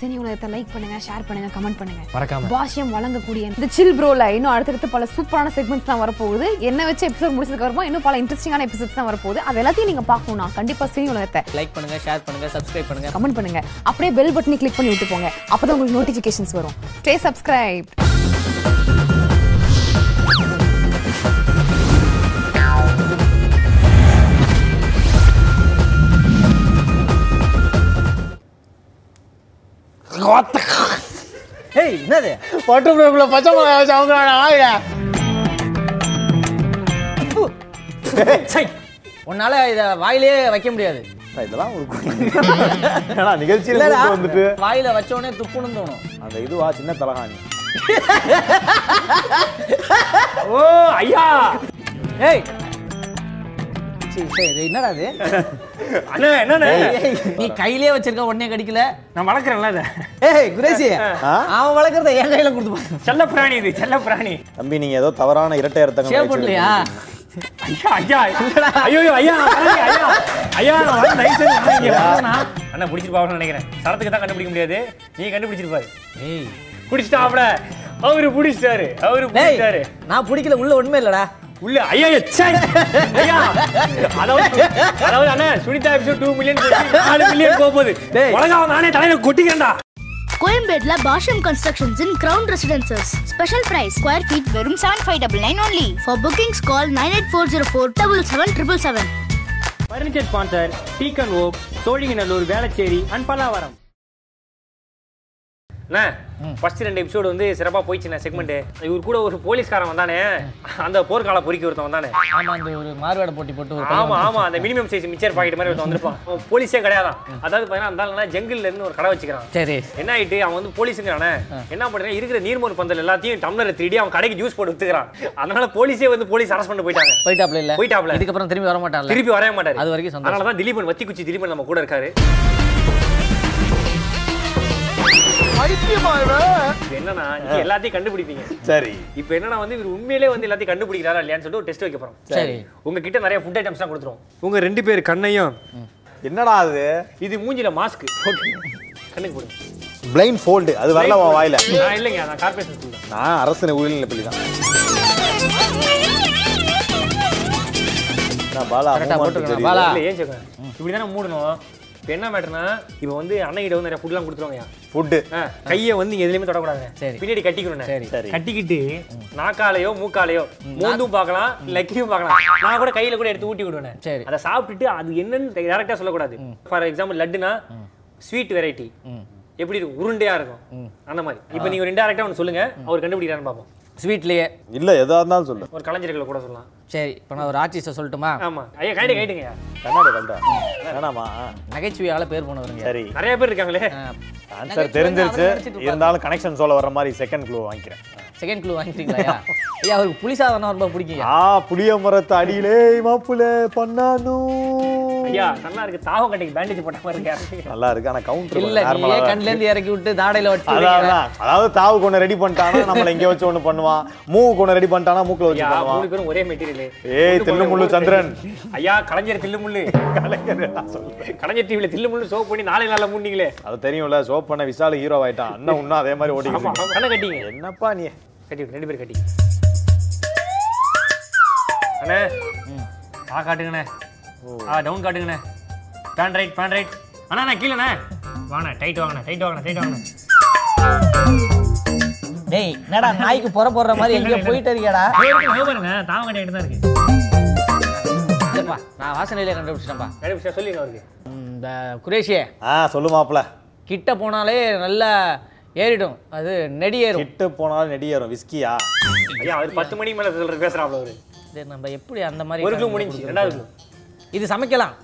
Cine உலகத்தை like பண்ணுங்க share பண்ணுங்க கமெண்ட் பண்ணுங்க. மறக்காம. பாஷ்யம் வழங்கக்கூடிய இந்த சில் ப்ரோல இன்னும் அடுத்தடுத்து பல சூப்பரான செக்மெண்ட்ஸ் தான் வரப்போகுது. என்ன வச்சு எபிசோட் முடிச்சதுக்கு அப்புறமா இன்னும் பல இன்ட்ரெஸ்டிங்கான எபிசோட்ஸ் தான் வரப்போகுது. அது எல்லாத்தையும் நீங்க பார்க்கணும்னா கண்டிப்பா சினி உலகத்தை லைக் பண்ணுங்க ஷேர் பண்ணுங்க சப்ஸ்கிரைப் பண்ணுங்க. கமெண்ட் பண்ணுங்க. அப்படியே பெல் பட்டனை கிளிக் பண்ணி விட்டு போங்க அப்பதான் உங்களுக்கு நோட்டிபிகேஷன்ஸ் வரும். ஸ்டே சப்ஸ்கிரைப் ஏய் என்னது? பட்டு பிரேக்குள்ள பச்சை மிளகா வச்சு அவங்க ஆயிட உன்னால இத வாயிலே வைக்க முடியாது. இதெல்லாம் ஒரு ஏன்னா நிகழ்ச்சியில வந்துட்டு? வாயில வச்ச உடனே துப்புன்னு தோணும். அந்த இதுவா சின்ன தலகாணி. ஓ ஐயா. ஏய் இது என்னடா அண்ணா என்னண்ணே நீ கையிலே வச்சிருக்க உடனே கடிக்கல. நான் வளர்க்குறேன்ல அதை ஏய் குரேசி? அவன் வளர்க்கறத என் கையில கொடுத்து பாரு. செல்ல பிராணி இது செல்ல பிராணி. தம்பி நீங்க ஏதோ தவறான இரட்டை அர்த்தங்கள் பண்ணலையா? ஐயா ஐயா. ஐயோ ஐயா ஐயா ஐயா. நான். அண்ணா பிடிச்சிருப்பாங்கன்னு நினைக்கிறேன். சரத்துக்கு தான் கண்டுபிடிக்க முடியாது. நீ கண்டுபிடிச்சிருப்பாரு ஏய். பிடிச்சிட்டாப்ல அவரு பிடிச்சிட்டாரு. அவரு பிடிச்சிட்டாரு. நான் பிடிக்கல உள்ள ஒண்ணுமே இல்லடா. உள்ள ஐயா. ஐயா அதாவது அதாவது அண்ணா சுனிதா எபிசோட் டூ மில்லியன் நாலு மில்லியன் போக போகுது டேய். உலகம் நானே தலையில கொட்டிக்கிறேன்டா. கோயம்பேட்ல Bashyam constructions in crown residences special price square feet வெறும் seven five double nine only for bookings call nine eight four zero four double seven triple seven furniture sponsor Deacon oak Sholinganallur Velachery and Pallavaram Anna first ரெண்டு episode வந்து சிறப்பாக போயிடுச்சுண்ணே segment இவர் கூட ஒரு போலீஸ்காரன் வந்தானே. அந்த போர்க்கால பொறுக்கி ஒருத்தன் வந்தானே. ஆமா இந்த ஒரு மார்வாட போட்டி போட்டு ஆமா ஆமா அந்த மினிமம் சைஸ் மிச்சர் பாக்கெட் மாதிரி ஒருத்தன் வந்திருப்பான். போலீஸே கிடையாதான். அதாவது பார்த்தீங்கன்னா அந்த ஆளுனா ஜங்கிள்ல இருந்து ஒரு கடை வச்சுக்கிறான். சரி. என்ன ஆயிட்டு அவன் வந்து போலீஸுங்கிறானே. என்ன பண்றான் இருக்கிற நீர்மோர் பந்தல் எல்லாத்தையும் டம்ளர் திருடி அவன் கடைக்கு ஜூஸ் போட்டு வித்துக்கிறான். அதனால போலீஸே வந்து போலீஸ் அரெஸ்ட் பண்ணி போயிட்டாங்க. போயிட்டாப்ல இல்ல? போயிட்டாப்ல. இதுக்கப்புறம் திரும்பி வர மாட்டான்ல? திருப்பி வரவே மாட்டாரு. அது வரைக்கும். அதனால தான் திலீபன் வத்தி குச்சி திலீபன் நம்ம கூட இருக்காரு. என்னன்னா எல்லாத்தையும் கண்டுபிடிப்பீங்க. சரி. இப்போ என்னன்னா வந்து இவர் உண்மையிலே வந்து எல்லாத்தையும் கண்டுபிடிக்கிறாரா இல்லையான்னு சொல்லிட்டு ஒரு டெஸ்ட் வைக்க போறோம். சரி. உங்ககிட்ட நிறைய ஃபுட் ஐட்டம்ஸ் தான் கொடுத்துருவோம். உங்க ரெண்டு பேர் கண்ணையும். என்னடா அது? இது மூஞ்சில மாஸ்க் கண்ணுக்கு போடுங்க. பிளைண்ட் ஃபோல்டு அது வரல உன் வாயில. நான் இல்லைங்க நான் ஸ்கூல் தான். நான் அரசு உயிரிழப்பில் தான் நான் பாலா. பாலா. ஏன் இப்படி தானே மூடணும். இப்போ என்ன மேட்டர்னா இப்போ வந்து அண்ணகிட்ட வந்து நிறைய ஃபுட்லாம் கொடுத்துருவாங்க ஃபுட்டு கையை வந்து இங்க எதுலயுமே தொடக்கூடாது சரி. பின்னாடி கட்டிக்கணும் சரி. சரி. கட்டிக்கிட்டு நாக்காலையோ மூக்காலையோ மோந்தும் பார்க்கலாம் லக்கியும் பார்க்கலாம். நான் கூட கையில கூட எடுத்து ஊட்டி விடுவேன். சரி. அதை சாப்பிட்டுட்டு அது என்னன்னு டேரக்டா சொல்லக்கூடாது. ஃபார் எக்ஸாம்பிள் லட்டுனா ஸ்வீட் வெரைட்டி எப்படி இருக்கும்? உருண்டையா இருக்கும். அந்த மாதிரி. இப்போ நீங்க ஒரு இன்டெரக்டா ஒன்று சொல்லுங்க. அவர் கண்டுபிடிக்கிறான்னு பார்ப்போம். ஸ்வீட்லயே இல்ல எதா இருந்தாலும் சொல்லு. ஒரு கலைஞர்களை கூட சொல்லலாம். சரி இப்போ நான் ஒரு ஆர்டிஸ்ட சொல்லட்டுமா? ஆமா. ஐயா கைடு கைடுங்கய்யா கண்ணாடி கண்டா வேணாமா நகைச்சுவையால பேர் போனவருங்க. சரி. நிறைய பேர் இருக்காங்களே. ஆன்சர் தெரிஞ்சிருச்சு. இருந்தாலும் கனெக்ஷன் சொல்ல வர மாதிரி செகண்ட் க்ளூ வாங்கிக்கிறேன். செகண்ட் க்ளூ வாங்கிட்டீங்களா ஐயா? அவருக்கு புளி சாதம் ரொம்ப பிடிக்கும் ஆ புளிய மரத்து அடியிலே மாப்புல பண்ணானு. ஐயா நல்லா இருக்கு. தாவம் கட்டிக்கு பேண்டேஜ் போட்ட மாதிரி இருக்காரு நல்லா இருக்கு. ஆனா கவுண்டர் இல்ல நீயே கண்ணுல இருந்து இறக்கி விட்டு தாடையில வச்சு. அதாவது தாவு கொண்டு ரெடி பண்ணிட்டானா நம்மள இங்க வச்சு ஒண்ணு பண்ணுவான். மூவு கொண்டு ரெடி பண்ணிட்டானா மூக்குல வச்சு பண்ணுவான். மூணு பேரும் ஒரே மெட்டீரியல் ஏய் தில்லுமுள்ளு சந்திரன். ஐயா கலைஞர் தில்லுமுள்ளு. கலைஞர் கலைஞர் டிவில தில்லுமுள்ளு சோப் பண்ணி நாளை நாள்ல மூடினீங்களே. அது தெரியும்ல சோப் பண்ண விசால ஹீரோ ஆயிட்டான். அண்ணன் இன்னும் அதே மாதிரி ஓடிக்கிட்டு கண்ணை கட்டிங்க. என்னப்பா நீ? கட்டி ரெண்டு பேரும் கட்டி. அண்ணே ஆ காட்டுங்கண்ணே. ஆ டவுன் காட்டுங்கண்ணே. பேன் ரைட் பேன் ரைட் அண்ணா நான் கீழண்ணே வாண்ணே டைட் வாங்கண்ணே டைட் வாங்கண்ணே டைட் வாங்கண்ணே. டேய் என்னடா நாய்க்கு புற போடுற மாதிரி எங்கேயோ போயிட்டு இருக்கியாடா இருக்கு, பாருங்க தாவம் கட்டிட்டு தான் இருக்கு இல்லப்பா நான் வாசனையிலே கண்டுபிடிச்சிட்டேன்ப்பா. கண்டுபிடிச்சா சொல்லிங்க அவருக்கு. ம், இந்த குரேஷியே ஆ சொல்லு மாப்ள கிட்ட போனாலே நல்லா ஏறிடும். அது நெடி ஏறும் கிட்ட போனாலும் நெடி ஏறும் விஸ்கியா? ஐயா அவர் பத்து மணிக்கு மேல சொல்ற பேசுறாப்ல அவரு. நம்ம எப்படி அந்த மாதிரி ஒரு முடிஞ்சு ரெண்டாவது இது சமைக்கலாம்.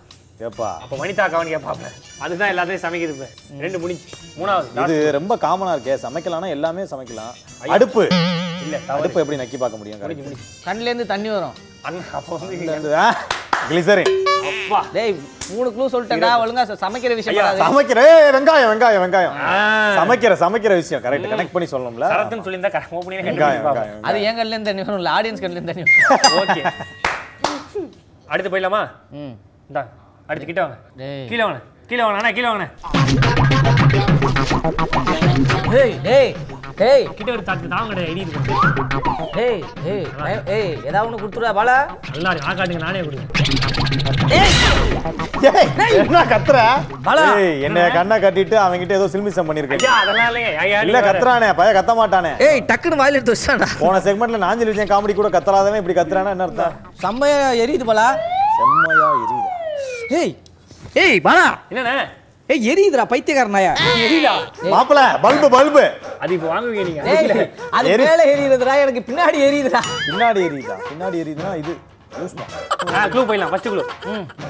ஏப்பா அப்போ வனிதா கவன் கேட்பாப்ல அதுதான் எல்லாத்தையும் சமைக்குது இப்ப. ரெண்டு முடிஞ்சு. மூணாவது இது ரொம்ப காமனா இருக்கே. சமைக்கலாம்னா எல்லாமே சமைக்கலாம். அடுப்பு. இல்ல அடுப்பு எப்படி நக்கி பார்க்க முடியும். கண்ணுல இருந்து தண்ணி வரும். அண்ணா அப்போ வந்து கிளிசரின் அப்பா. டேய் மூணு க்ளூ சொல்லிட்டேன்டா. ஒழுங்கா சமைக்கிற விஷயம். சமைக்கிற வெங்காயம் வெங்காயம் வெங்காயம். சமைக்கிற சமைக்கிற விஷயம். கரெக்ட் கனெக்ட் பண்ணி சொல்லணும்ல? சரத்துன்னு open பண்ணி வெங்காயம் அது என் கண்ணுல இருந்து தண்ணி வரும் ஆடியன்ஸ் கண்ணுல இருந்து தண்ணி ஓகே. அடுத்து போயிடலாமா? ம். இந்தா. அடுத்து கிட்ட வாங்க. டேய். கீழே வாங்க. கீழே வாங்க. அண்ணா கீழே வாங்க. டேய் டேய் டேய். கிட்ட ஒரு தாக்கு தாங்க கிடையாது ஐடி இருக்கு. டேய் டேய் ஏய் ஏதாவது ஒன்று கொடுத்துருவா பாலா நல்லா இருக்கு. ஆ காட்டுங்க நானே கொடுங்க. என்ன கத்துற? பாலா. ஏய் என்னைய கண்ணை கட்டிட்டு அவன்கிட்ட ஏதோ சில்மிசம் பண்ணிருக்க ஐயா அதெல்லாம் இல்லைங்க. இல்ல கத்துறானே பைய கத்த மாட்டானே. ஏய் டக்குன்னு வாயில எடுத்து வச்சாடா போன செக்மெண்ட்ல நாஞ்சல் விஜயன் காமெடி கூட கத்தறாதவன் இப்படி கத்துறானா என்ன அர்த்தம்? செம்மையா எரியுது பாலா. செம்மையா எரியுது. ஏய் ஏய் பாலா என்னண்ணே? ஏய் எரியுதுடா பைத்தியக்காரனாயா? எரியுதா? மாப்பிள பல்பு பல்பு. அது இப்போ வாங்குவீங்க நீங்க. ஏய் அது மேல எரியுதுடா எனக்கு பின்னாடி எரியுதுடா. பின்னாடி எரியுதா? பின்னாடி எரியுதுன்னா இது யூஸ் ஆ க்ளூ போயிடலாம். ஃபர்ஸ்ட் க்ளூ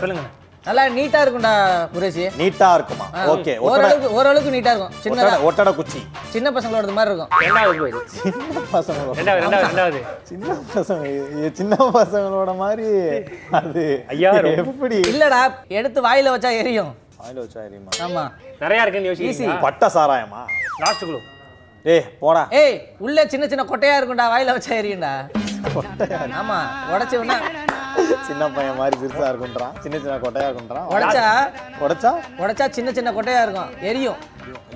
சொல்லுங்க நல்லா நீட்டா இருக்கும்டா குரேஷி நீட்டா இருக்குமா? ஓகே ஓரளவுக்கு ஓரளவுக்கு நீட்டா இருக்கும். சின்னதா ஒட்டட- குச்சி சின்ன பசங்களோட மாதிரி இருக்கும். ரெண்டாவது போயிடு. சின்ன பசங்களோட ரெண்டாவது ரெண்டாவது ரெண்டாவது. சின்ன பசங்க சின்ன பசங்களோட மாதிரி அது ஐயா, எப்படி? இல்லடா எடுத்து வாயில வச்சா எரியும். வாயில வச்சா எரியுமா? ஆமா. நிறைய இருக்குன்னு யோசிக்கிறீங்க பட்ட சாராயமா? லாஸ்ட் க்ளூ ஏய் போடா. ஏய் உள்ள சின்ன சின்ன கொட்டையா இருக்கும்டா வாயில வச்சா எரியும்டா. ஆமா உடைச்சு வேணா சின்ன பையன் மாதிரி சிறுசா இருக்குன்றான். சின்ன சின்ன கொட்டையா இருக்குன்றான். உடைச்சா? உடைச்சா? உடைச்சா சின்ன சின்ன கொட்டையா இருக்கும். எரியும்.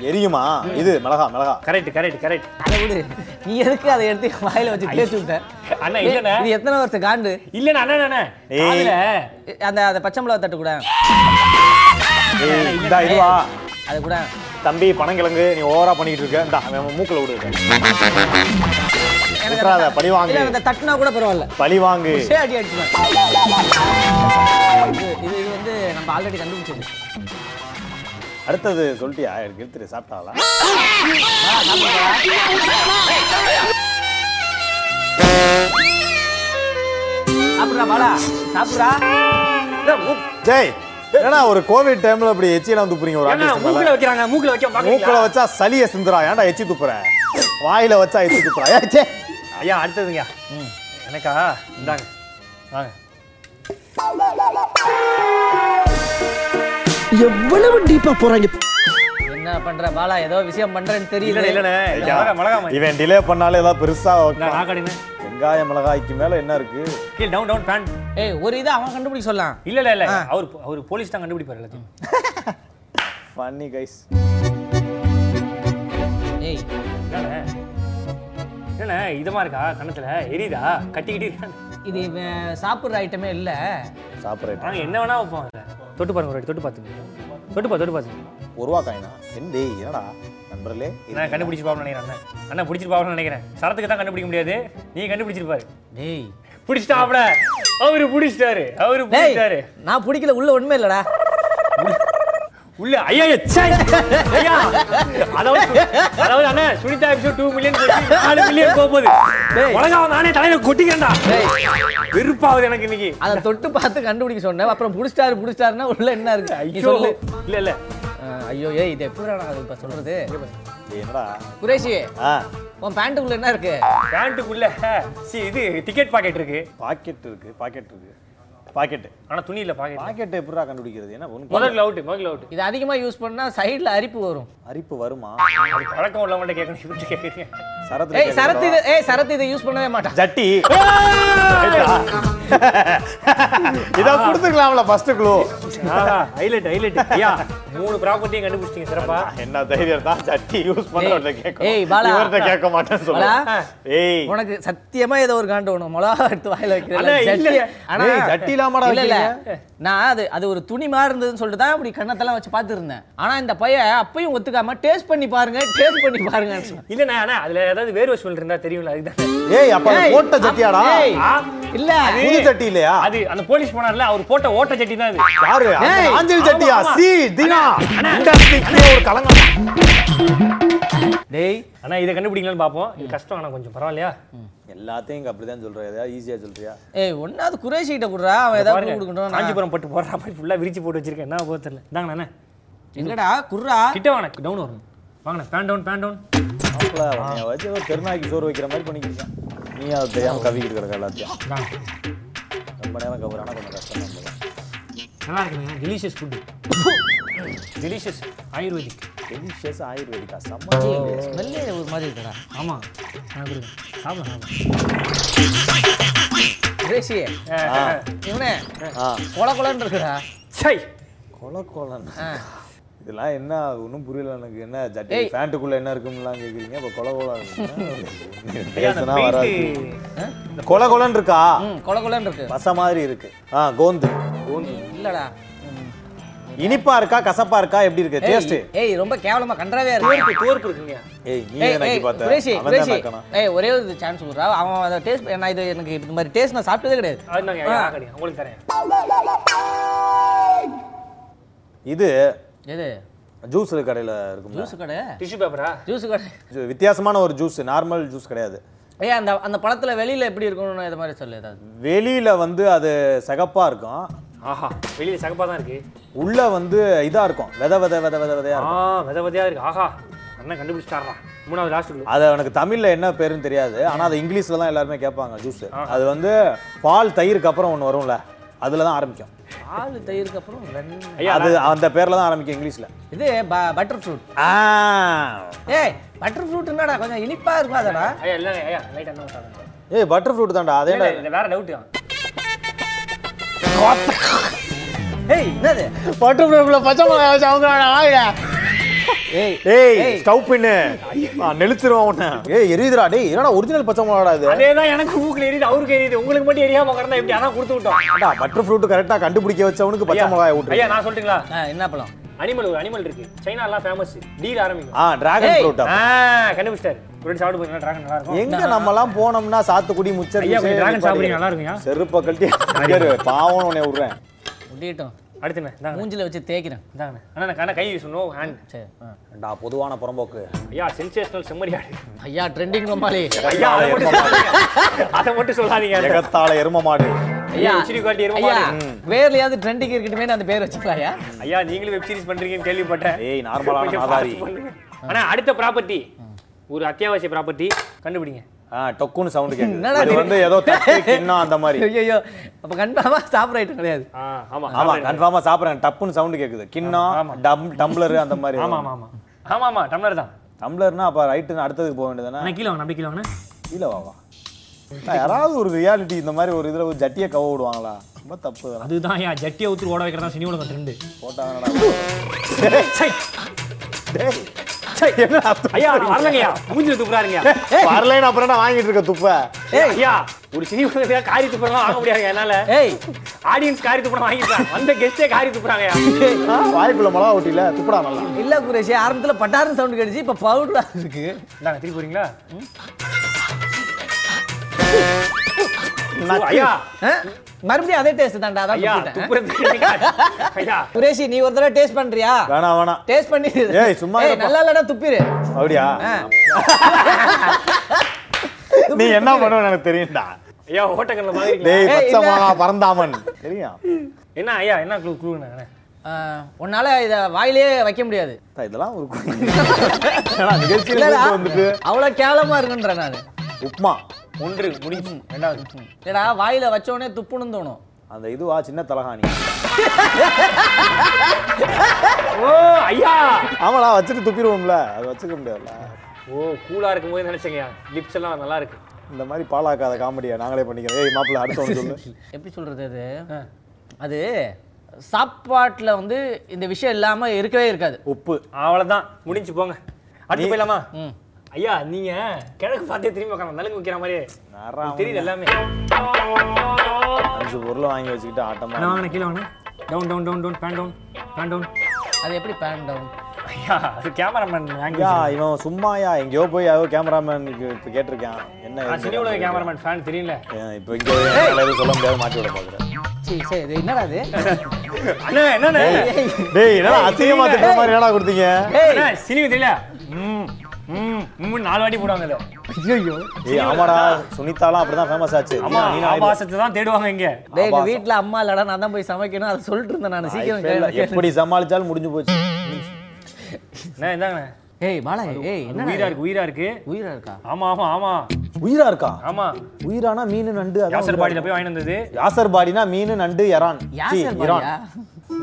எரியுமா? இது மிளகா மிளகா. கரெக்ட் கரெக்ட் கரெக்ட் அதை விடு. நீ எதுக்கு அதை எடுத்து வாயில வச்சு தேய்ச்சி விட்ட? அண்ணா இல்லண்ணே. இது எத்தனை வருஷம் காண்டு? இல்லண்ணா அண்ணா அண்ணா அந்த அந்த பச்சை மிளகா தட்டு கூட. இதுவா அது கூட. தம்பி பனங்கிழங்கு நீ ஓவரா பண்ணிட்டு இருக்க. இந்தா அவன் மூக்குல விடு. விட்டுறாத பழி வாங்கு. தட்டுனா கூட பரவாயில்ல. பழி வாங்கு. இது வந்து நம்ம ஆல்ரெடி கண்டுபிடிச்சது. அடுத்தது சொல்லிட்டியா? எனக்கு எடுத்துட்டு சாப்பிட்டாளா? சாப்பிட்றா பாலா சாப்பிட்றா. ஜெய் ஏன்னா ஒரு கோவிட் டைம்ல இப்படி எச்சியெல்லாம் துப்புறீங்க ஒரு ஏன்னா ஆர்டிஸ்ட் மூக்குல வைக்கிறாங்க மூக்குல வைக்க மூக்குல வச்சா சளிய சிந்துறா. ஏன்டா எச்சி துப்புற? வாயில வச்சா எச்சி துப்புறா. ஏ சே ஐயா அடுத்ததுங்க எனக்கா? இந்தாங்க. வாங்க. எவ்வளவு டீப்பா போறாங்க? என்ன பண்ற பாலா? ஏதோ விஷயம் பண்றேன்னு தெரியல மிளகா மாதிரி. இவன் டிலே பண்ணாலே ஏதாவது பெருசா நான் வெங்காய மிளகாய்க்கு மேல என்ன இருக்கு? கீழ் டவுன் டவுன் பேண்ட் ஏய் ஒரு இதை அவன் கண்டுபிடிக்க சொல்லலாம் இல்ல இல்ல இல்ல. அவர் அவர் போலீஸ் தான் கண்டுபிடிப்பாரு எல்லாத்தையும். ஃபன்னி கைஸ் ஏய். என்னண்ணே இதமா இருக்கா? கணத்துல எரியுதா? கட்டிக்கிட்டு இது சாப்பிட்ற ஐட்டமே இல்ல. சாப்பிட்றேன் நாங்க என்ன வேணா வைப்போம். தொட்டு பாருங்க ஒரு தொட்டு பார்த்துங்க. தொட்டு பா தொட்டு பார்த்துங்க. ஒரு ரூபா காயினா என்ன டேய் என்னடா? நண்பர்களே நான் கண்டுபிடிச்சு பாப்போம்னு நினைக்கிறேன் பிடிச்சிட்டு பாப்போம்னு நினைக்கிறேன். சரத்துக்கு தான் கண்டுபிடிக்க முடியாது. நீ கண்டுபிடிச்சிருப்பாரு. டேய். பிடிச்சிட்டாப்ல. அவரு பிடிச்சிட்டாரு. அவரு பிடிச்சிட்டாரு. நான் பிடிக்கல உள்ள உண்மை இல்லடா. உள்ள ஐயா! ஐயா அதாவது அதாவது அண்ணா சுனிதா எபிசோட் டூ மில்லியன் நாலு மில்லியன் போகுது டேய். உலகம் நானே தலையில கொட்டிக்கிறேன்டா. டேய். வெறுப்பாகுது எனக்கு இன்னைக்கு. அதை தொட்டு பார்த்து கண்டுபிடிக்க சொன்னேன். அப்புறம் புடிச்சிட்டாரு புடிச்சிட்டாருன்னா உள்ள என்ன இருக்கு? ஐயோ. சொல்லு. இல்ல இல்ல. ஐயோ ஏய் இது எப்படி நான் இப்ப சொல்றது? டேய், என்னடா? குரேஷி ஆ. உன் பேண்ட்டுக்குள்ள என்ன இருக்கு? பேண்ட்டுக்குள்ள சி இது டிக்கெட் பாக்கெட் இருக்கு. பாக்கெட் இருக்கு பாக்கெட் இருக்கு. பாக்கெட் ஆனா துணி இல்ல. பாக்கெட் பாக்கெட் எப்படிடா கண்டுபிடிக்கிறது? என்ன முதல்ல அவுட் முதல்ல அவுட் இது அதிகமா யூஸ் பண்ணா சைடுல அரிப்பு வரும். அரிப்பு வருமா? அது பழக்கம் உள்ளவங்கள்ட்ட கேட்கணும் கேட்குறீங்க. சரத்துல ஏய் சரத்து இது ஏய் சரத்து இதை யூஸ் பண்ணவே மாட்டான். ஜட்டி. இத கொடுத்துக்கலாம்ல ஃபர்ஸ்ட் க்ளூ ஹைலைட் ஹைலைட் ஐயா மூணு ப்ராப்பர்ட்டியும் கண்டுபிடிச்சிங்க சிறப்பா. என்ன தைரியம் தான்? ஜட்டி யூஸ் பண்றவங்க கேட்க ஏய், பாலா. இவர்ட்ட கேட்க மாட்டேன்னு சொல்ல. ஏய். உனக்கு சத்தியமா ஏதோ ஒரு காண்டு வேணும். மிளகா எடுத்து வாயில வைக்கிறேன். இல்ல. ஆனா ஏய், ஜட்டி இல்லாமடா இல்ல இல்ல? நான் அது அது ஒரு துணி மாதிரி இருந்ததுன்னு சொல்லிட்டு தான் இப்படி கண்ணத்தெல்லாம் வச்சு பார்த்து இருந்தேன். ஆனா இந்த பையன் அப்பயும் ஒத்துக்காம டேஸ்ட் பண்ணி பாருங்க டேஸ்ட் பண்ணி பாருங்க இல்லண்ணா அண்ணா அதுல ஏதாவது வேர்வை ஸ்மெல் இருந்தா தெரியும்ல அதுதான் ஏய் அப்ப போட்ட ஜட்டியாடா இல்ல. புது ஜட்டி இல்லையா? அது அந்த போலீஸ் போனார்ல அவர் போட்ட ஓட்ட சட்டி தான் அது. யாரு? ஆஞ்சல் ஜட்டியா. சி தினா. ஒரு கலங்கம். டேய் அண்ணா இதை கண்டுபிடிக்கலாம்னு பார்ப்போம். இது கஷ்டம் ஆனா கொஞ்சம் பரவாயில்லையா? எல்லாத்தையும் இங்க அப்படிதான் சொல்ற ஏதாவது ஈஸியா சொல்றியா? ஏய் ஒன்னாவது குரேஷி கிட்ட குடுறா அவன் ஏதாவது நான் காஞ்சிபுரம் பட்டு போடுற மாதிரி ஃபுல்லா விரிச்சு போட்டு வச்சிருக்கேன். என்ன போக தெரியல. இந்தாங்க அண்ணா. எங்கடா குர்ரா கிட்ட வாங்க டவுன் வரணும். வாங்கண்ணா பேன் டவுன் பேன் டவுன் மாப்பிள உன்னைய வச்சு ஒரு பெருநாய்க்கு சோறு வைக்கிற மாதிரி பண்ணிக்கிட்டேன் நீ அது தெரியாம கவிக்கிட்டு கிடக்க எல்லாத்தையும். ரொம்ப நேரம் கவர் ஆனா கொஞ்சம் கஷ்டம் தான். நல்லா இருக்குங்க delicious food delicious ayurvedic delicious ஆயுர்வேதிக்கா செம்ம ஸ்மெல்லே ஒரு மாதிரி இருக்குடா. ஆமா. நான் கொடுங்க சாப்பிடலாம் குரேஷி இவனே கொல கொலன்னு இருக்குடா. சை. கொல கொலன் ஆ. இதெல்லாம் என்ன ஒன்றும் புரியல எனக்கு. என்ன ஜட்டி ஏய். பேண்ட்டுக்குள்ள என்ன இருக்கும்லாம் கேக்குறீங்க? இப்போ கொல கொலா அந்த பேசுனா வராது. கொல கொலன்னு இருக்கா? ம் கொல கொலன்னு இருக்கு. பச மாதிரி இருக்கு. ஆ கோந்து. இல்லடா. இனிப்பா இருக்கா கசப்பா இருக்கா? எப்படி இருக்கு? டேஸ்ட் ஏய், ரொம்ப கேவலமா கன்றாவே இருக்கு. தோற்பு இருக்குங்க. ஏய் நீ எனக்கு பார்த்த குரேஷி, குரேஷி. ஏய் ஒரே ஒரு சான்ஸ் கொடுறா. அவன் அதை டேஸ்ட் நான் இது எனக்கு இந்த மாதிரி டேஸ்ட் நான் சாப்பிட்டதே கிடையாது. அது உங்களுக்கு தரேன். இது எது? ஜூஸ் கடையில இருக்கும்ல. ஜூஸ் கடை டிஷ்யூ பேப்பரா ஜூஸ் கடை. இது வித்தியாசமான ஒரு ஜூஸ் நார்மல் ஜூஸ் கிடையாது. ஏய் அந்த அந்த படத்துல வெளியில எப்படி இருக்கணும்னு இது மாதிரி சொல்லு ஏதாவது. வெளியில வந்து அது சிகப்பா இருக்கும். ஆஹா வெளியில சகப்பா தான் இருக்கு. உள்ள வந்து இதா இருக்கும். வித வித வித வித விதையா ஆ இருக்கும். வித விதையா இருக்கு. ஆஹா அண்ணன் கண்டுபிடிச்சிட்டாரா மூணாவது லாஸ்ட் அது எனக்கு தமிழ்ல என்ன பேருன்னு தெரியாது. ஆனா அது இங்கிலீஷ்ல தான் எல்லாருமே கேட்பாங்க ஜூஸ் அது வந்து பால் தயிருக்கு அப்புறம் ஒன்று வரும்ல. அதுல தான் ஆரம்பிக்கும். பால் தயிருக்கு அப்புறம் வெண்ணெய். ஐயா அது அந்த பேர்ல தான் ஆரம்பிக்கும் இங்கிலீஷ்ல. இது பட்டர் ஃப்ரூட் ஆ. ஏய் பட்டர் ஃப்ரூட் என்னடா கொஞ்சம் இனிப்பா இருக்கும் அதடா? ஐயா இல்லைங்க ஐயா லைட் என்ன சாப்பிடுங்க. ஏய் பட்டர் ஃப்ரூட் தான்டா அதே இல்ல, இல்ல, வேற டவுட் ஏய் என்னது? பட்டர் ஃப்ரூட்ல பச்சை மிளகாய் வச்சு அவங்க ஏய் ஏய் ஸ்டவ் பின்னு நெளிச்சிருவான் உன்னை ஏய் எரியுதுடா டேய் என்னடா ஒரிஜினல் பச்சை மிளகாடா இது? அதே தான் எனக்கு மூக்குல எரியுது அவருக்கு எரியுது. உங்களுக்கு மட்டும் எரியாம உட்கார்ந்தா எப்படி? ஆனா கொடுத்து விட்டோம். பட்டர் ஃப்ரூட் கரெக்டா கண்டுபிடிக்க வச்சவனுக்கு பச்சை மிளகாய் ஐயா விட்டுரு நான் சொல்லட்டுங்களா என்ன பழம்? அனிமல் ஒரு அனிமல் இருக்கு. சைனா எல்லாம் ஃபேமஸ் டீல் ஆரம்பிக்கும். ஆ டிராகன். ஃப்ரூட் ஆ? கண்டுபிடிச்சிட்டாரு. ஒரு சாப்பிட்டு போறீங்களா டிராகன் நல்லா இருக்கும். எங்க நம்மலாம் போனோம்னா சாத்துக்குடி முச்சர் ஐயா டிராகன் சாப்பிடுங்க நல்லா இருக்குங்க செருப்ப கழட்டி அடிக்காரு. பாவம் உன்னை விடுறேன். முடியட்டும் அடுத்து என்ன இந்தாங்க மூஞ்சில வச்சு தேய்க்கிறேன். இந்தாங்க அண்ணா நான் கண்ண கை சொன்னோம் ஹேண்ட் சரி. டா பொதுவான புறம்போக்கு. ஐயா சென்சேஷனல் செம்மறியாடு ஐயா ட்ரெண்டிங் ரொம்பாலி ஐயா அதை மட்டும் சொல்லாதீங்க. அதை மட்டும் சொல்லாதீங்க எகத்தால எரும மாடு. ஐயா உச்சினி காட்டி ஐயா இருமா வேர்லயாவது ட்ரெண்டிங் இருக்கட்டுமே அந்த பேர் வச்சுக்கலாம் ஐயா? ஐயா நீங்களும் வெப் சீரிஸ் பண்றீங்கன்னு கேள்விப்பட்டேன். ஏய் நார்மலான பண்ணுங்க. அண்ணா அடுத்த ப்ராப்பர்ட்டி ஒரு அத்தியாவசிய ப்ராப்பர்ட்டி கண்டுபிடிங்க. டொக்குன்னு சவுண்ட் இது வந்து ஏதோ தட்டு கிண்ணம் அந்த மாதிரி. ஐயோ அப்ப கன்ஃபார்மா சாப்பிட்ற ஐட்டம் கிடையாது. ஆமா. ஆமா கன்ஃபார்மா சாப்பிடுறேன். டப்புன்னு சவுண்ட் கேக்குது. கிண்ணம் டம் டம்ளர் அந்த மாதிரி ஆமா ஆமா ஆமா. ஆமா ஆமா டம்ளர் தான். டம்ளர்னா அப்ப ரைட்டு அடுத்ததுக்கு போக வேண்டியதுதானே? அண்ணா கீழே வாங்க கீழே வாங்க கீழே வாவா யாராவது ஒரு ரியாலிட்டி இந்த மாதிரி ஒரு இதுல ஒரு ஜட்டியை கவ விடுவாங்களா? ரொம்ப தப்பு அதுதான் ஐயா ஜட்டியை ஊத்து ஓட வைக்கிறதா சினி உலகம் ட்ரெண்டு அர்த்தம்? ஐயா நான் வரலங்கய்யா. மூஞ்சில துப்புறாருங்க வரலைன்னு அப்புறம் என்ன வாங்கிட்டு இருக்க துப்ப? ஏய். ஐயா ஒரு சினி உலகத்துல காரி துப்புறலாம் வாங்க முடியாதுங்க என்னால. ஏய். ஆடியன்ஸ் காரி துப்புறம் வாங்கிட்டாங்க வந்த கெஸ்டே காரி துப்புறாங்க ஆ, வாய்க்குள்ள மிளகா ஊட்டில துப்புடா நல்லா. இல்ல குரேஷி ஆரம்பத்துல பட்டாரம் சவுண்ட் கிடைச்சு இப்ப பவுடரா இருக்கு. இந்தாங்க திருப்பி போறீங்களா. ஐயா? மறுபடியும் அதே டேஸ்ட் தான்டா அதான் குரேஷி நீ ஒரு தடவை டேஸ்ட் பண்றியா? வேணாம் வேணாம் டேஸ்ட் பண்ணி ஏய், சும்மா. நல்லா இல்லடா துப்பிரு. அப்படியா. நீ என்ன பண்ணுவ எனக்கு தெரியும்டா. ஐயா ஓட்டக்கல்ல மாதிரி டேய் ஏய், பச்சை இல்ல. மிளகா பறந்தாமன் தெரியும். என்ன ஐயா என்ன க்ளூ க்ளூண்ணே ஆ, உன்னால இத வாயிலே வைக்க முடியாது. தா, இதெல்லாம் ஒரு நிகழ்ச்சியில வந்துட்டு. அவ்வளவு கேவலமா இருக்குன்ற நானு. உப்மா. ஒன்று முடிஞ்சு ரெண்டாவது இல்லடா வாயில வச்ச உடனே துப்புன்னு தோணும். அந்த இதுவா சின்ன தலகாணி. ஓ ஐயா! ஆமாடா வச்சுட்டு துப்பிடுவோம்ல. அது வச்சுக்க முடியாதுல்ல ஓ கூலா இருக்கும் போது நினைச்சேங்க லிப்ஸ் எல்லாம் நல்லா இருக்கு. இந்த மாதிரி பாலாக்காத காமெடியா நாங்களே பண்ணிக்கிறோம். ஏய் மாப்பிள்ள அடுத்த ஒன்று சொல்லு. எப்படி சொல்றது அது? அது சாப்பாட்டுல வந்து இந்த விஷயம் இல்லாம இருக்கவே இருக்காது. உப்பு. அவ்வளவுதான். முடிஞ்சு போங்க. அடுத்து போயிடலாமா? ம். ஐயா நீங்க கிழக்கு பார்த்தே திரும்பி உட்காந்து நலுங்கு வைக்கிற மாதிரி. தெரியுது எல்லாமே. அஞ்சு பொருளை வாங்கி வச்சுக்கிட்டு ஆட்டமா நான் வாங்கின கீழே வாங்க down down down down fan down fan down அது எப்படி பேன் டவுன் ஐயா அது கேமராமேன் ஐயா இவன் சும்மாயா எங்கேயோ போய் யாரோ கேமராமேனுக்கு இப்போ கேட்டிருக்கான். என்ன நான் சினி உலக கேமராமேன் ஃபேன் தெரியல. இப்போ இங்கே சொல்ல முடியாது மாட்டி விட பார்க்குறேன் சரி இது என்னடா அது அண்ணா என்னண்ணே? டேய் என்னடா அசிங்கமா திட்டுற மாதிரி என்னடா கொடுத்தீங்க? அண்ணா, சினிமா தெரியல. ம். நாலு வாட்டி போடுவாங்க ஐயோ ஏய் ஆமாடா சுனிதாலாம் அப்படிதான் ஃபேமஸ் ஆச்சு. ஆமா நீ நான் ஆபாசத்தை தான் தேடுவாங்க இங்க. டேய் எங்க ஆபாசம். வீட்ல அம்மா இல்லடா நான் தான் போய் சமைக்கணும் அதை சொல்லிட்டு இருந்தேன் நான். சீக்கிரம். எப்படி சமாளிச்சாலும் முடிஞ்சு போச்சு. என்ன இந்தாங்க ஏய் பாலா ஏய் என்ன உயிரா இருக்கு உயிரா இருக்கு. உயிரா இருக்கா? ஆமா ஆமா ஆமா. உயிரா இருக்கா? ஆமா. உயிரானா மீன் நண்டு யாசர் பாடியில போய் வாங்கிட்டு வந்தது. யாசர் பாடினா மீன் நண்டு யாசர் இறான்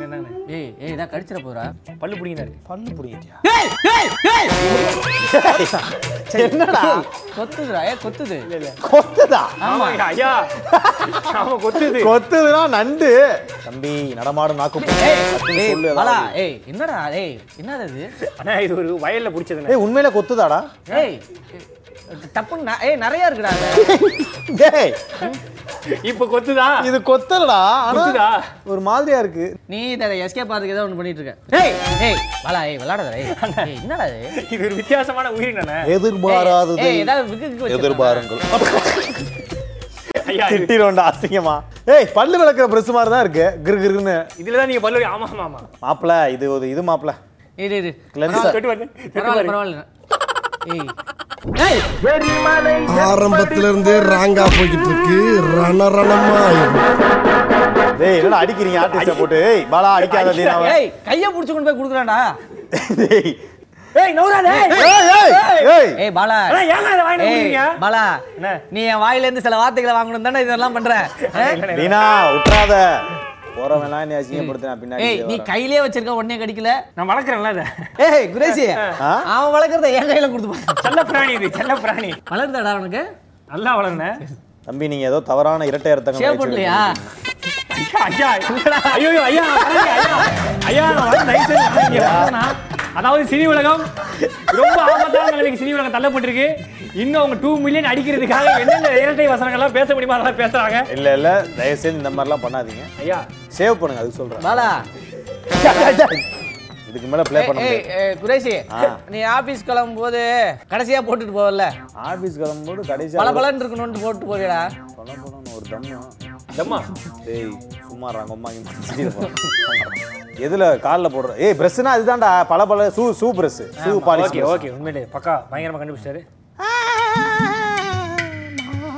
என்னங்க ஏய் ஏய் இதா கடிச்சிர போறா. பல்லு இருக்கு பல்லு பிடிக்கிட்டியா? ஏய் ஏய் ஏய்! என்னடா? கொத்துதுடா ஏ கொத்துது. கொத்துதா? ஆமா ஐயா. ஆமா கொத்துது. கொத்துதுன்னா நண்டு. தம்பி நடமாடும் நாக்கு ஏய் டக்குன்னு ஏய் என்னடா ஏய் என்னது இது? ஆனா இது ஒரு வயல்ல பிடிச்சதுண்ணே. ஏய் உண்மையில கொத்துதாடா? ஏய் டப்புன்னு ந- ஏய் நிறைய இருக்குடா. டேய். இப்ப கொத்துதா? இது கொத்தலடா ஆனா கொத்துதா? ஒரு மாதிரியா இருக்கு. நீ இதை எஸ்கேப் ஆகிறதுக்கு ஏதோ ஒன்று பண்ணிட்டு இருக்க. ஏய். ஏய் பாலா ஏய் விளையாடாத ஏய். என்னடா இது? இது ஒரு வித்தியாசமான உயிரினண்ணே எதிர்பாராதது. ஏய் ஏதாவது விக்கு? எதிர்பாருங்கள். திட்டிரோண்டா அசிங்கமா. ஏய் பல்லு விளக்குற பிரஸ் மாதிரி தான் இருக்கு. கிரு கிருன்னு. இதுலதான் நீங்க பல்லு ஆமா ஆமா ஆமா. மாப்பிள இது ஒரு இது இரு இரு. கிளென்சர் பரவாயில்ல பரவாயில்ல. ஏய் ஆரம்பத்துல இருந்தே ராங்கா போய்கிட்டு இருக்கு. டேய் என்னடா அடிக்கிறீங்க ஆர்டிஸ்ட போட்டு? ஏய் பாலா அடிக்காத நீ நான் ஏய் கையை புடிச்சு கொண்டு போய் குடுக்குறான்டா. டேய். ஏய் நௌராதே ஏய் ஏய் ஏய். ஏய் பாலா. இதை ஏய்? பாலா? நீ என் வாயில இருந்து சில வார்த்தைகளை வாங்கணும் தானே இதெல்லாம் பண்ற? வீணா விட்டுறாத போறவன்லாம் என்ன அசிங்கப்படுத்தினா பின்னாடி ஏய் நீ கையிலே வச்சிருக்க உடனே கடிக்கல? நான் வளர்க்குறேன்ல இதை ஏய் குரேசி? அவன் வளர்க்கறத என் கையில கொடுத்து செல்ல பிராணி இது செல்ல பிராணி. வளருதாடா அவனுக்கு நல்லா வளர்னே தம்பி நீங்க ஏதோ தவறான இரட்டை அர்த்தங்கள் ஷேவ் பண்ணலையா ஐயா ஐயோ ஐயா. ஐயா நான். அதாவது சினி உலகம் ரொம்ப ஆபத்தான சினி உலகம் தள்ளப்பட்டிருக்கு. இன்னும் அவங்க டூ மில்லியன் அடிக்கிறதுக்காக என்னென்ன இரட்டை வசனங்கள்லாம் பேச முடியுமா அதெல்லாம் பேசுறாங்க. இல்ல இல்ல. தயவு செய்து இந்த மாதிரிலாம் பண்ணாதீங்க. ஐயா. சேவ் பண்ணுங்க அதுக்கு சொல்றேன். பாலா இதுக்கு மேல ப்ளே பண்ண குரேஷி. நீ ஆபீஸ் கிளம்பும் போது கடைசியா போட்டுட்டு போவல ஆபீஸ் கிளம்பும்போது கடைசி பல பலன்னு இருக்கணும்னு போட்டு போவியடா பலபலன்னு ஒரு தம்மா. தம்மா? டேய் சும்மா அம்மா எதுல கால்ல போடுற ஏய் பிரஸ்னா அதுதான்டா பல பல shoe shoe brush shoe polish okay okay உண்மையிலே பக்கா பயங்கரமா கண்டுபிடிச்சாரு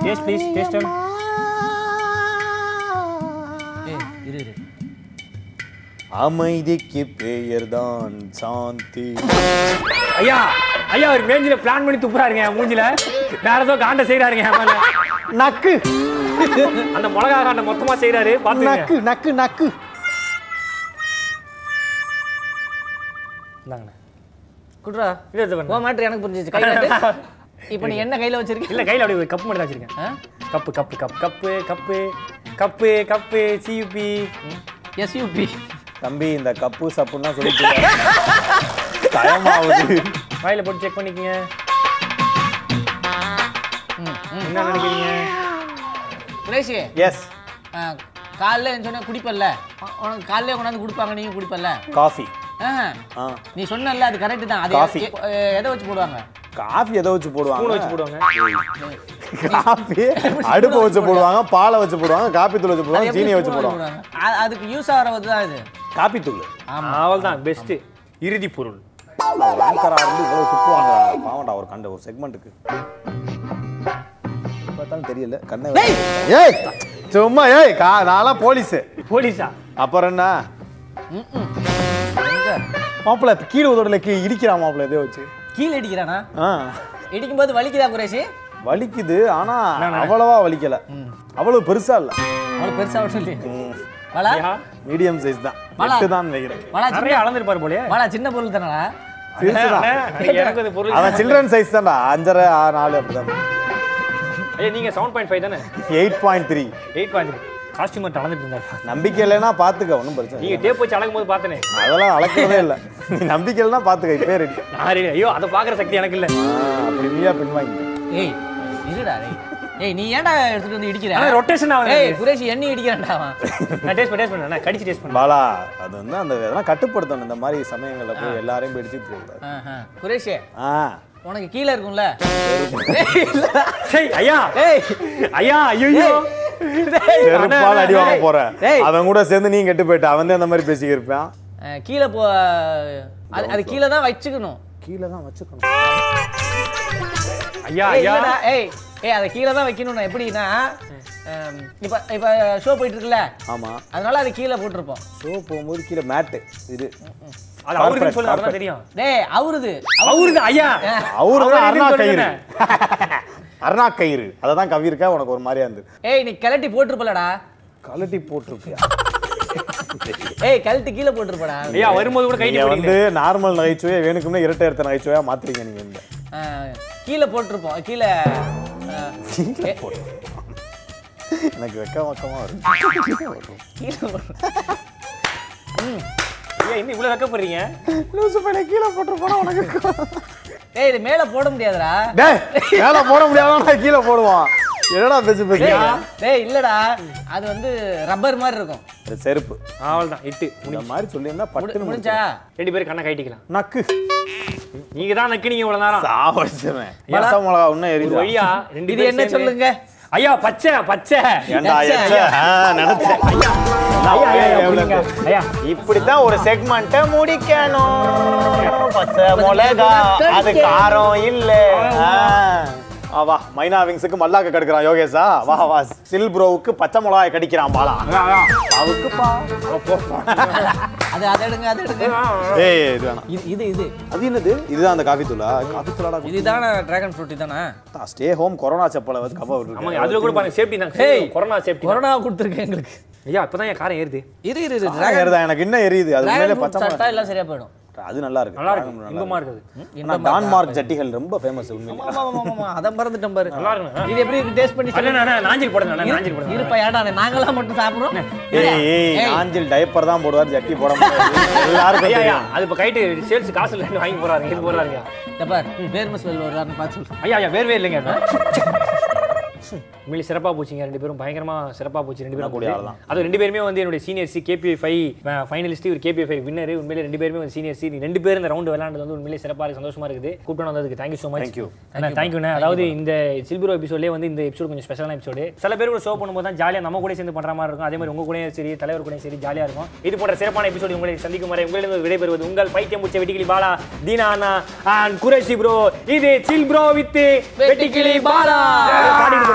டேஸ்ட் ப்ளீஸ் டேஸ்ட் ஏய் இரு இரு. அமைதிக்கு பெயர்தான் சாந்தி. ஐயா ஐயா அவர் மேஞ்சில பிளான் பண்ணி துப்புறாருங்க மூஞ்சில. வேற ஏதோ காண்ட செய்யறாருங்க நக்கு. அந்த மிளகா காண்ட மொத்தமா செய்யறாரு பாத்துங்க நக்கு நக்கு நக்கு. குட்ரா இல்ல இது பண்ணு. உன் மேட்ரு எனக்கு புரிஞ்சிச்சு கையில இப்போ நீ என்ன கையில வச்சிருக்க? இல்ல கையில அப்படியே ஒரு கப் மட்டும் தான் வச்சிருக்கேன்? Cup cup cup cup cup cup cup C U P S U P தம்பி இந்த கப்பு சப்புன்னா சொல்லிட்டு தயமாவுது வாயில போட்டு செக் பண்ணிக்கங்க. என்ன நினைக்கிறீங்க? குரேஷி எஸ் ஆ, காலைல சொன்ன குடிப்பல்ல. உனக்கு காலையில கொண்டாந்து கொடுப்பாங்க நீங்க குடிப்பல்ல. காஃபி. நீ சொன்னல அது கரெக்ட் தான். அது எதை வச்சு போடுவாங்க? காஃபி எதை வச்சு ஸ்பூன் போடுவாங்க வச்சு போடுவாங்க. காஃபி அடுப்பை வச்சு போடுவாங்க பாலை வச்சு போடுவாங்க காப்பி தூள் வச்சு போடுவாங்க சீனியை வச்சு போடுவாங்க. அதுக்கு யூஸ் ஆகிறது தான் இது. காப்பி தூள் அவள் தான் பெஸ்ட் இறுதி பொருள். ஆங்கரா இருந்து இவ்வளவு துப்பு வாங்குறாங்க பாவண்டா ஒரு கண்ட ஒரு செக்மெண்ட்டுக்கு பார்த்தாலும் தெரியல கண்ணை ஏய்! சும்மா ஏய் கா நான்லாம் போலீஸ். போலீஸா? அப்புறம் என்ன? மாப்பிள்ள கீழே உதடல கீ இடிக்கிறான் மாப்பிள்ள எதையோ வச்சு. கீழே அடிக்கிறானா ஆ. இடிக்கும்போது வலிக்குதா குரேஷி? வலிக்குது ஆனா அவ்வளவா வலிக்கல. அவ்வளவு பெருசா இல்ல. அவளுக்கு பெருசா சொல்லி வாடா ஐயா, மீடியம் சைஸ் தான். எட்டு தான் நினைக்கிறேன் வாடா நிறைய அளந்திருப்பாரு போலயே. வாடா சின்ன பொருள் தானடா? பெருசு தான். அண்ணே, எனக்கு இந்த பொருள் அவன் சில்ட்ரன் சைஸ் தான்டா. அஞ்சரை ஆறு, நாலு அப்படிதான். ஐயா நீங்க செவன் பாயிண்ட் ஃபைவ் தானே? Eight point three eight point customer அளந்துட்டு இருந்தாரு. நம்பிக்கை இல்லைன்னா பாத்துக்க ஒன்றும் பிரச்சனை நீங்க இல்லை. டேப் வச்சு அளக்கும் போது பார்த்தனே அதெல்லாம் அளக்கிறதே இல்லை. நீ நம்பிக்கை இல்லைன்னா பாத்துக்க இப்பே ரெடி நான். ஐயோ அதை பாக்குற சக்தி எனக்கு இல்ல. அப்படி நீயா பின்வாங்கி ஏய் இருடா டேய். ஏய் நீ ஏன்டா எடுத்துட்டு வந்து இடிக்கிற? ரொட்டேஷன் ஆகுது ஏய் குரேஷி எண்ணி இடிக்கிறான்டா அவன். நான் டேஸ்ட் பண்ணி டேஸ்ட் பண்ணேன் நான் கடிச்சு டேஸ்ட் பண்ணேன் பாலா அது வந்து அந்த இதெல்லாம் கட்டுப்படுத்தணும். இந்த மாதிரி சமயங்கள்ல போய் எல்லாரையும் போய் இடிச்சுட்டு. ஆஹா. குரேஷி ஆ. உனக்கு கீழே இருக்கும்ல. ஐயா. ஏய். ஐயா ஐயோ. செருப்பால் அடி வாங்க போற டேய். அவன் கூட சேர்ந்து நீ கெட்டு போயிட்ட. அவன் தான் அந்த மாதிரி பேசிக்க இருப்பான் கீழே போ அது அது கீழே தான் வச்சுக்கணும். கீழே தான் வச்சுக்கணும். ஐயா ஏய், ஐயா. ஏய் ஏய் அதை கீழே தான் வைக்கணும்னா எப்படின்னா இப்ப இப்ப ஷோ போயிட்டு இருக்குல்ல ஆமா. அதனால அது கீழே போட்டிருப்போம். ஷோ போகும்போது கீழே மேட்டு இது. அது அவருக்கு சொல்லுங்க அதான் தெரியும். டேய் அவருது. அவருக்கு ஐயா. அவரு அவர் அருணா கயிறு. அருணா கயிறு அதை தான் கவி இருக்கா உனக்கு ஒரு மாதிரியா இருந்து ஏய் நீ கழட்டி போட்டிருப்பலடா. கழட்டி போட்டிருப்பியா? ஏய் கழட்டி கீழே போட்டிருப்படா. ஐயா வரும்போது கூட கை நீங்க வந்து நார்மல் நகைச்சுவையை வேணுக்குமே இரட்டை எடுத்த நகைச்சுவையா மாத்துறீங்க நீங்க இந்த. கீழே போட்டிருப்போம் கீழே. எனக்கு வெக்க வக்கமா வரும். கீழே இன்னும் இவ்வளவு வைக்கப்படுறீங்க? லூசு பையனை கீழே போட்டு போனா உனக்கு. ஏய் இது மேல போட முடியாதுடா. டேய் மேல போட முடியாத கீழே போடுவான். என்னடா பேசி பேசுறியா டேய் இல்லடா. அது வந்து ரப்பர் மாதிரி இருக்கும். செருப்பு. அவ்வளவுதான் இட்டு. இந்த மாதிரி சொல்லியிருந்தா பட்டுன்னு முடிஞ்சா? ரெண்டு பேரும் கண்ணை கட்டிக்கலாம் நக்கு. நீங்க தான் நக்கினீங்க இவ்வளவு நேரம். சாவடிச்சிருவேன். பச்சை மிளகா இன்னும் எரியுது வழியா ரெண்டு இது என்ன சொல்லுங்க? ஐயா பச்சை பச்சை. நினைச்சேன். இப்படித்தான் ஒரு செக்மெண்ட்டை முடிக்கணும். பச்சை மிளகா அது காரம் இல்ல. வா. மைனா விங்ஸுக்கு மல்லாக்க கடுக்கிறான் யோகேஷா. வா வா. சில் ப்ரோவுக்கு பச்சை மிளகாய் கடிக்கிறான் பாலா. அவுக்குப்பா அது அதை எடுங்க அதை எடுங்க. ஏய் இது வேணாம். இது இது இது. அது என்னது? இதுதான் அந்த காஃபி தூளா? காஃபி தூளாடா இதுதானே டிராகன் ஃப்ரூட் தானே? ஸ்டே ஹோம் கொரோனா செப்பலை வந்து கவர் ஆமாங்க அதுல கூட பாருங்க சேஃப்டி தான். ஏய். கொரோனா சேஃப்டி கொரோனா கொடுத்துருக்கேன் எங்களுக்கு. ஐயா இப்பதான் என் காரம் ஏறுது. இரு இரு இரு. டிராகன் டிராகன் எனக்கு இன்னும் எரியுது அது மேலே பச்சை மிளகாய் எல்லாம் சரியா போயிடும். அது நல்லா இருக்கு. நல்லா இருக்கு. இன்பமா இருக்குது. ஆனா டான்மார்க் ஜட்டிகள் ரொம்ப ஃபேமஸ் உண்மையிலே. ஆமா ஆமா அதான் மறந்துட்டேன் பாரு. நல்லா இருக்குண்ணா. இது எப்படி இருக்கு? டேஸ்ட் பண்ணி அண்ணா, அண்ணா, நாஞ்சில் போடுங்க அண்ணா, நாஞ்சில் போடுங்க. இருப்பா ஏடா நாங்களாம் மட்டும் சாப்பிடுறோம்? ஏய் நாஞ்சில் டைப்பர் தான் போடுவார் ஜட்டி போட முடியாது எல்லாருக்கும் ஐயா அது இப்ப கைட்டு சேல்ஸ் காசு இல்லை வாங்கி போறாங்க இது போறாங்க இந்த பார் வேர்ம ஸ்மெல் வருதான்னு பார்த்து ஐயா ஐயா வேர்வே இல்லைங்க. உண்மையிலே சிறப்பா போச்சுங்க. ரெண்டு பேரும் பயங்கரமா சிறப்பா போச்சு ரெண்டு பேரும். கூடிய போச்சு. ஆள் தான். அது ரெண்டு பேருமே வந்து என்னுடைய சீனியர் சி கேபிஐ ஃபைவ் ஃபைனலிஸ்ட் ஒரு கேபிஐ ஃபைவ் வின்னர் உண்மையிலே ரெண்டு பேருமே வந்து சீனியர் சி ரெண்டு பேரும் இந்த ரவுண்ட் விளையாண்டது வந்து உண்மையிலே சிறப்பா இருக்கு. சந்தோஷமா இருக்குது. கூப்பிட்டு வந்ததுக்கு thank you so much Thank you. அண்ணா தேங்க்யூண்ணே அதாவது இந்த சில்புரோ எபிசோட்லேயே வந்து இந்த எபிசோட் கொஞ்சம் ஸ்பெஷலான எபிசோடு சில பேர் ஒரு ஷோ பண்ணும்போது தான் ஜாலியாக நம்ம கூட சேர்ந்து பண்ற மாதிரி இருக்கும். அதே மாதிரி உங்க கூடயும் சரி தலைவர் கூடயும் சரி ஜாலியா இருக்கும். இது போன்ற சிறப்பான எபிசோடு உங்களை சந்திக்கும் வரை உங்களிடம் விடைபெறுவது உங்கள் பைத்தியம் முடிச்ச வெட்டிக்கிளி பாலா தீனா அண்ணா அண்ட் குரேஷி ப்ரோ இது chill bro with Vettikili Bala.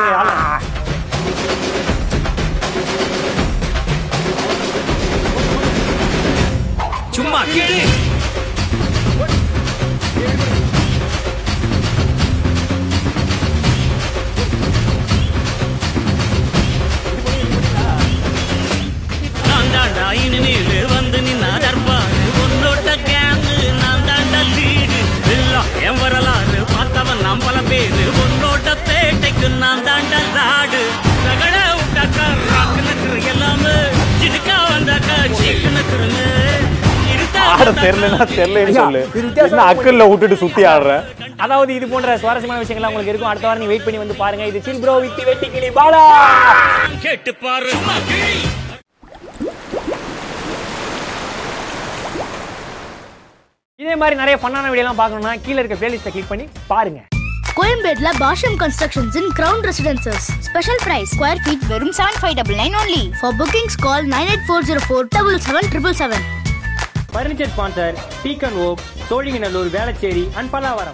பாடிட்டு போறீங்க ஆளா. சும்மா கேளு நான் ரகட விட்டாக்கா ராக்கு நக்குற எல்லாமே சிடுக்கா வந்தாக்கா சீக்கு நக்குறங்க ஆட தெரியலன்னா தெரியலன்னு சொல்லு. என்ன அக்கல்ல விட்டுட்டு சுத்தி ஆடுற? அதாவது இது போன்ற சுவாரஸ்யமான விஷயங்கள் உங்களுக்கு இருக்கும். அடுத்த வாரம் நீ வெயிட் பண்ணி வந்து பாருங்க. இது chill bro with Vettikili Bala! கேட்டு பாரு. இதே மாதிரி நிறைய ஃபன்னான வீடியோலாம் பார்க்கணும்னா கீழே இருக்க பிளேலிஸ்ட்டை கிளிக் பண்ணி பாருங்க. கோயம்பேட்ல Bashyam constructions in ground residences special price square feet வெறும் seven five double nine only for bookings call nine eight four zero four double seven triple seven furniture sponsor Beacon oak Sholinganallur Velachery and Pallavaram